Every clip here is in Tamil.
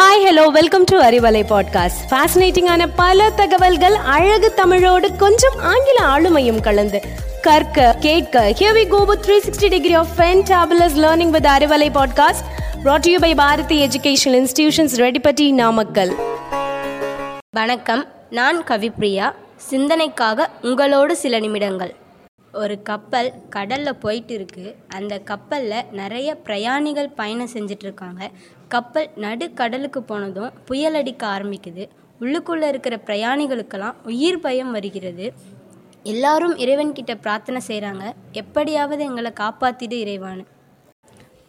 Hi hello welcome to Arivalai podcast ஃபேசினேட்டிங்கான பல தகவல்கள் அழகு தமிழோடு கொஞ்சம் ஆங்கில ஆளுமையும் கலந்து. கற்க கேட்க here we go with 360 degree of fantabulous learning with Arivalai podcast brought to you by Bharathi educational institutions Reddipatti Namakkal வணக்கம் நான் கவிப்ரியா. சிந்தனைக்காக உங்களோடு சில நிமிடங்கள். ஒரு கப்பல் கடலில் போயிட்டு இருக்கு. அந்த கப்பலில் நிறைய பிரயாணிகள் பயணம் செஞ்சுட்டு இருக்காங்க. கப்பல் நடுக்கடலுக்கு போனதும் புயல் அடிக்க ஆரம்பிக்குது. உள்ளுக்குள்ளே இருக்கிற பிரயாணிகளுக்கெல்லாம் உயிர் பயம் வருகிறது. எல்லாரும் இறைவன்கிட்ட பிரார்த்தனை செய்கிறாங்க எப்படியாவது எங்களை காப்பாற்றிடு இறைவான்னு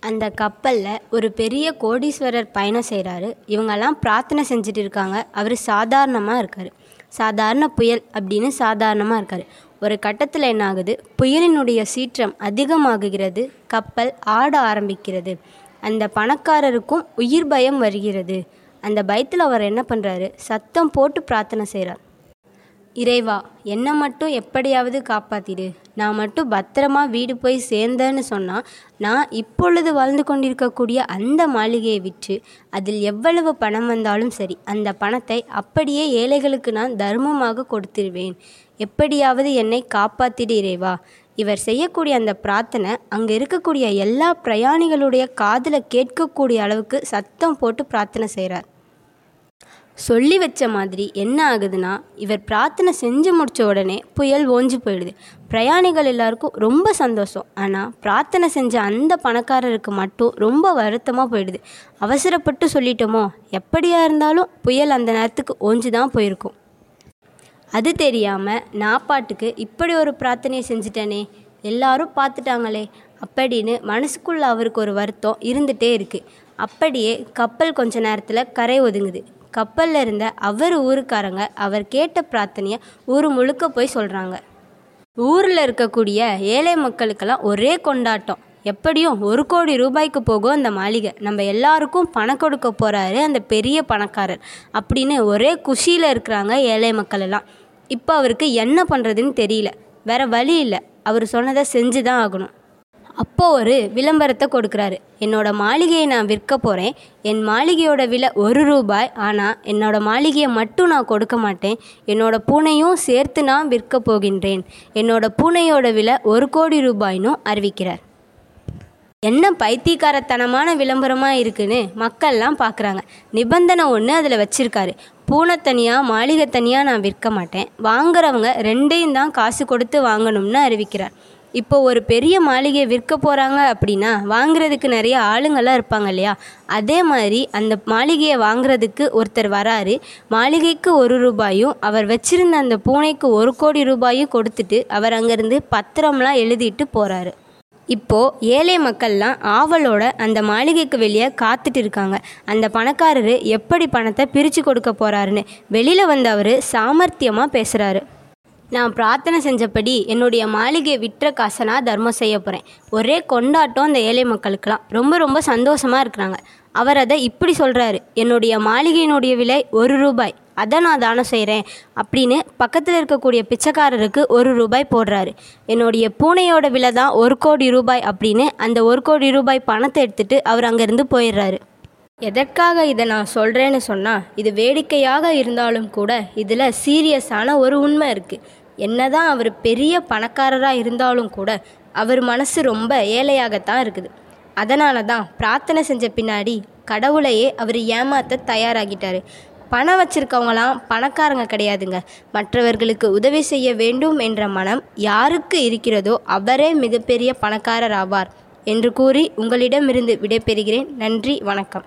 அந்த கப்பலில் ஒரு பெரிய கோடீஸ்வரர் பயணம் செய்கிறாரு இவங்கெல்லாம் பிரார்த்தனை செஞ்சுட்டு இருக்காங்க. அவர் சாதாரணமாக இருக்கார். சாதாரண புயல் அப்படின்னு சாதாரணமாக இருக்கார். ஒரு கட்டத்தில் என்ன ஆகுது புயலினுடைய சீற்றம் அதிகமாகுகிறது. கப்பல் ஆட ஆரம்பிக்கிறது. அந்த பணக்காரருக்கும் உயிர் பயம் வருகிறது. அந்த பயத்தில் அவர் என்ன பண்ணுறாரு சத்தம் போட்டு பிரார்த்தனை செய்கிறார் இறைவா என்னை மட்டும் எப்படியாவது காப்பாத்திடு. நான் மட்டும் பத்திரமா வீடு போய் சேர்ந்தேன்னு சொன்னால் நான் இப்பொழுது வாழ்ந்து கொண்டிருக்கக்கூடிய அந்த மாளிகையை விற்று அதில் எவ்வளவு பணம் வந்தாலும் சரி அந்த பணத்தை அப்படியே ஏழைகளுக்கு நான் தர்மமாக கொடுத்துருவேன். எப்படியாவது என்னை காப்பாத்திடு இறைவா. இவர் செய்யக்கூடிய அந்த பிரார்த்தனை அங்கே இருக்கக்கூடிய எல்லா பிரயாணிகளுடைய காதில் கேட்கக்கூடிய அளவுக்கு சத்தம் போட்டு பிரார்த்தனை செய்கிறார் சொல்லி வச்ச மாதிரி என்ன ஆகுதுன்னா இவர் பிரார்த்தனை செஞ்சு முடித்த உடனே புயல் ஓஞ்சு போயிடுது. பிரயாணிகள் எல்லாருக்கும் ரொம்ப சந்தோஷம். ஆனால் பிரார்த்தனை செஞ்ச அந்த பணக்காரருக்கு மட்டும் ரொம்ப வருத்தமாக போயிடுது. அவசரப்பட்டு சொல்லிட்டோமோ எப்படியா இருந்தாலும் புயல் அந்த நேரத்துக்கு ஓஞ்சு தான் போயிருக்கும். அது தெரியாமல் நான் பாட்டுக்கு இப்படி ஒரு பிரார்த்தனையை செஞ்சுட்டேனே. எல்லாரும் பார்த்துட்டாங்களே. அப்படின்னு மனசுக்குள்ள அவருக்கு ஒரு வருத்தம் இருந்துகிட்டே இருக்குது அப்படியே கப்பல் கொஞ்ச நேரத்தில் கரை ஒதுங்குது. கப்பலில் இருந்த அவர் ஊருக்காரங்க அவர் கேட்ட பிரார்த்தனையை ஊர் முழுக்க போய் சொல்கிறாங்க ஊரில் இருக்கக்கூடிய ஏழை மக்களுக்கெல்லாம் ஒரே கொண்டாட்டம். எப்படியும் ஒரு கோடி ரூபாய்க்கு போகும் அந்த மாளிகை. நம்ம எல்லாருக்கும் பணம் கொடுக்க போகிறாரு அந்த பெரிய பணக்காரர். அப்படின்னு ஒரே குஷியில் இருக்கிறாங்க ஏழை மக்கள் எல்லாம் இப்போ அவருக்கு என்ன பண்ணுறதுன்னு தெரியல. வேற வழி இல்லை. அவர் சொன்னதை செஞ்சு தான் ஆகணும். அப்போது ஒரு விளம்பரத்தை கொடுக்குறாரு. என்னோடய மாளிகையை நான் விற்க போகிறேன் என் மாளிகையோட விலை ஒரு ரூபாய். ஆனால் என்னோடய மாளிகையை மட்டும் நான் கொடுக்க மாட்டேன். என்னோடய பூனையும் சேர்த்து நான் விற்க போகின்றேன். என்னோட பூனையோட விலை ஒரு கோடி ரூபாய்னும் அறிவிக்கிறார். என்ன பைத்தியக்காரத்தனமான விளம்பரமாக இருக்குன்னு மக்கள்லாம் பார்க்குறாங்க நிபந்தனை ஒன்று அதில் வச்சுருக்காரு. பூனை தனியாக மாளிகை தனியாக நான் விற்க மாட்டேன். வாங்குறவங்க ரெண்டையும் தான் காசு கொடுத்து வாங்கணும்னு அறிவிக்கிறார். இப்போ ஒரு பெரிய மாளிகையை விற்க போகிறாங்க அப்படின்னா வாங்குறதுக்கு நிறைய ஆளுங்கள்லாம் இருப்பாங்க இல்லையா? அதே மாதிரி அந்த மாளிகையை வாங்குறதுக்கு ஒருத்தர் வராரு. மாளிகைக்கு ஒரு ரூபாயும் அவர் வச்சிருந்த அந்த பூனைக்கு ஒரு கோடி ரூபாயும் கொடுத்துட்டு அவர் அங்கேருந்து பத்திரம்லாம் எழுதிட்டு போகிறாரு இப்போது ஏழை மக்கள்லாம் ஆவலோட அந்த மாளிகைக்கு வெளியே காத்துட்டு இருக்காங்க அந்த பணக்காரர் எப்படி பணத்தை பிரித்து கொடுக்க போகிறாருன்னு வெளியில் வந்த அவர் சாமர்த்தியமாக பேசுகிறாரு நான் பிரார்த்தனை செஞ்சபடி என்னுடைய மாளிகையை விற்ற காசை நான் தர்மம் செய்ய போகிறேன் ஒரே கொண்டாட்டம் அந்த ஏழை மக்களுக்கெல்லாம். ரொம்ப ரொம்ப சந்தோஷமாக இருக்கிறாங்க. அவர் அதை இப்படி சொல்கிறாரு என்னுடைய மாளிகையினுடைய விலை ஒரு ரூபாய். அதை நான் தானம் செய்கிறேன் அப்படின்னு பக்கத்தில் இருக்கக்கூடிய பிச்சைக்காரருக்கு ஒரு ரூபாய் போடுறாரு. என்னுடைய பூனையோட விலை தான் ஒரு கோடி ரூபாய் அப்படின்னு அந்த ஒரு கோடி ரூபாய் பணத்தை எடுத்துட்டு அவர் அங்கேருந்து போயிடுறாரு. எதற்காக இதை நான் சொல்கிறேன்னு சொன்னால் இது வேடிக்கையாக இருந்தாலும் கூட இதில் சீரியஸான ஒரு உண்மை இருக்குது என்னதான் அவர் பெரிய பணக்காரராக இருந்தாலும் கூட அவர் மனசு ரொம்ப ஏழையாகத்தான் இருக்குது. அதனால தான் பிரார்த்தனை செஞ்ச பின்னாடி கடவுளையே அவர் ஏமாற்ற தயாராகிட்டார். பணம் வச்சிருக்கவங்களாம் பணக்காரங்க கிடையாதுங்க. மற்றவர்களுக்கு உதவி செய்ய வேண்டும் என்ற மனம் யாருக்கு இருக்கிறதோ அவரே மிகப்பெரிய பணக்காரர் ஆவார். என்று கூறி உங்களிடமிருந்து விடைபெறுகிறேன். நன்றி வணக்கம்.